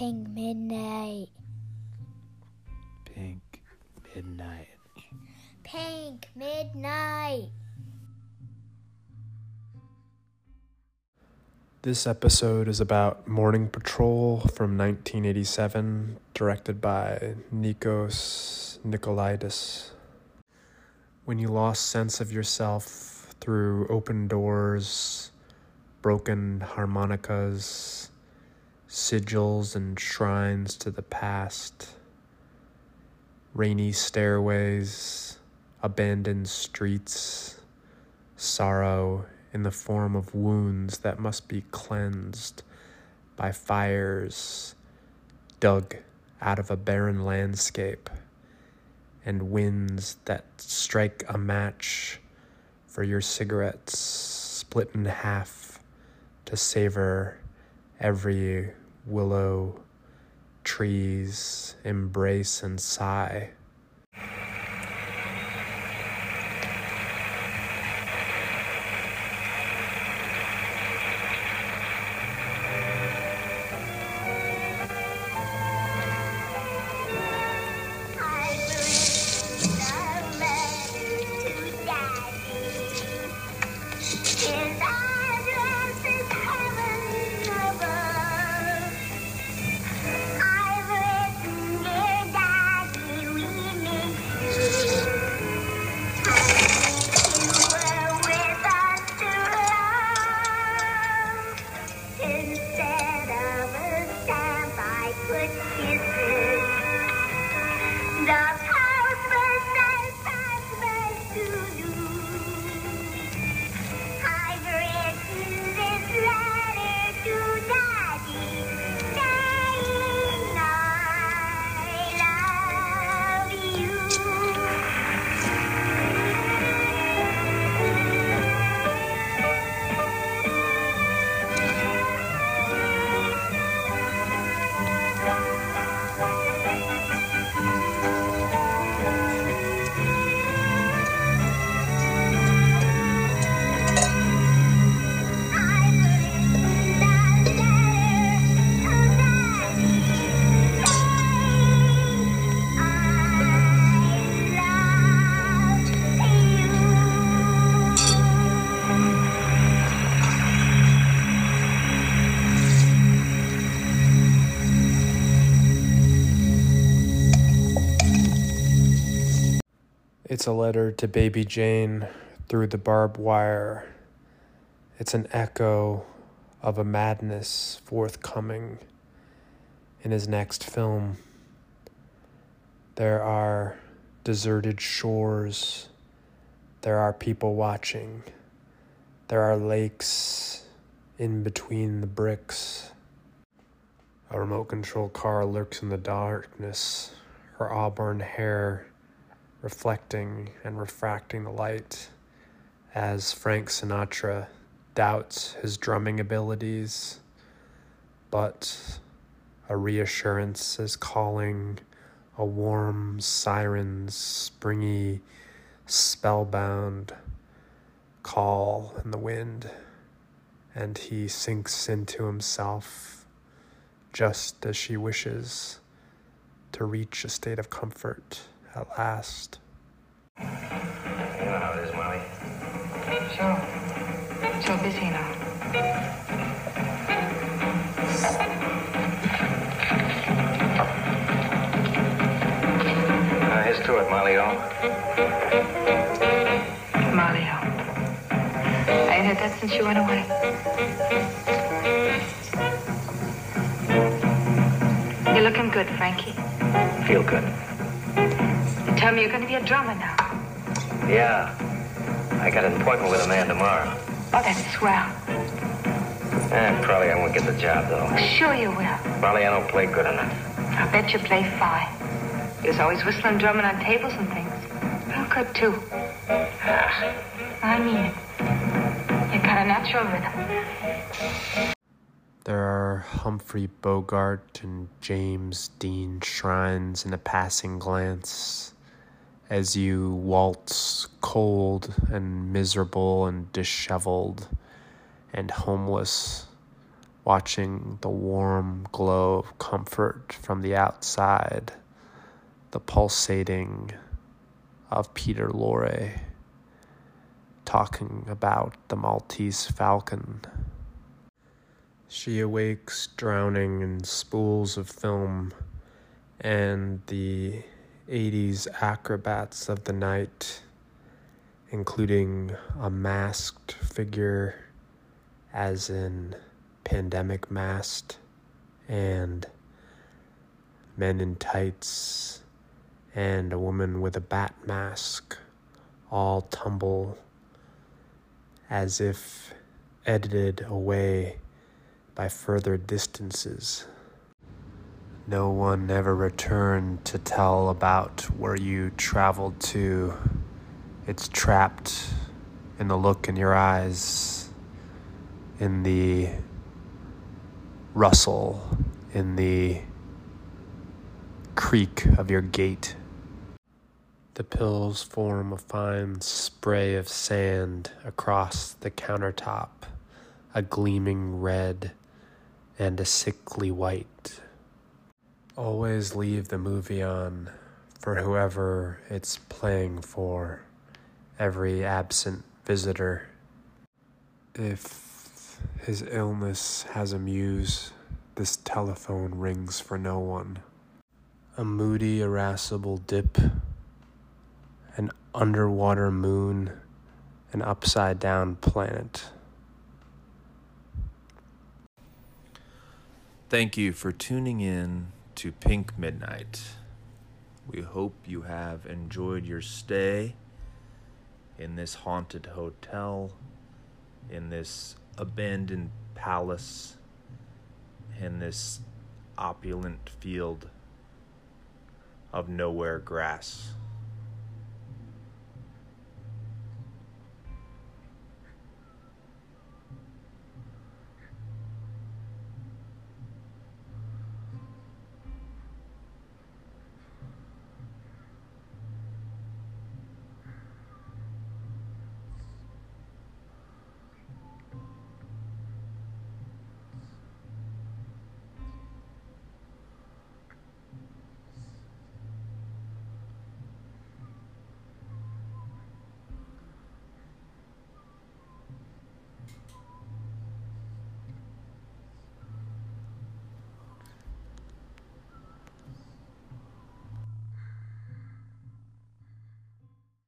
Pink Midnight. Pink Midnight. Pink Midnight. This episode is about Morning Patrol from 1987, directed by Nikos Nikolaidis. When you lost sense of yourself through open doors, broken harmonicas, sigils and shrines to the past, rainy stairways, abandoned streets, sorrow in the form of wounds that must be cleansed by fires dug out of a barren landscape, and winds that strike a match for your cigarettes split in half to savor every willow trees embrace and sigh. It's a letter to baby Jane through the barbed wire. It's an echo of a madness forthcoming in his next film. There are deserted shores. There are people watching. There are lakes in between the bricks. A remote control car lurks in the darkness, her auburn hair reflecting and refracting the light as Frank Sinatra doubts his drumming abilities, but a reassurance is calling a warm siren's springy, spellbound call in the wind, and he sinks into himself just as she wishes to reach a state of comfort at last. You know how it is, Molly. Sure. So busy now. Uh, here's to it, Molly. Oh, Mario. I ain't heard that since you went away. You're looking good, Frankie. feel good. You tell me you're going to be a drummer now. Yeah. I got an appointment with a man tomorrow. Oh, that's swell. Eh, probably I won't get the job, though. Sure you will. Molly, I don't play good enough. I bet you play fine. He was always whistling, drumming on tables and things. Real good, too. Ah. I mean it. You got a natural rhythm. There are Humphrey Bogart and James Dean shrines in a passing glance as you waltz cold and miserable and disheveled and homeless watching the warm glow of comfort from the outside, the pulsating of Peter Lorre talking about the Maltese falcon. She awakes drowning in spools of film and the 80s acrobats of the night, including a masked figure, as in pandemic masked, and men in tights, and a woman with a bat mask, all tumble as if edited away by further distances. No one ever returned to tell about where you traveled to. It's trapped in the look in your eyes, in the rustle, in the creak of your gait. The pills form a fine spray of sand across the countertop, a gleaming red and a sickly white. Always leave the movie on for whoever it's playing for, every absent visitor. If his illness has a muse, this telephone rings for no one. A moody, irascible dip an underwater moon, an upside down planet. Thank you for tuning in to Pink Midnight. We hope you have enjoyed your stay in this haunted hotel, in this abandoned palace, in this opulent field of nowhere grass.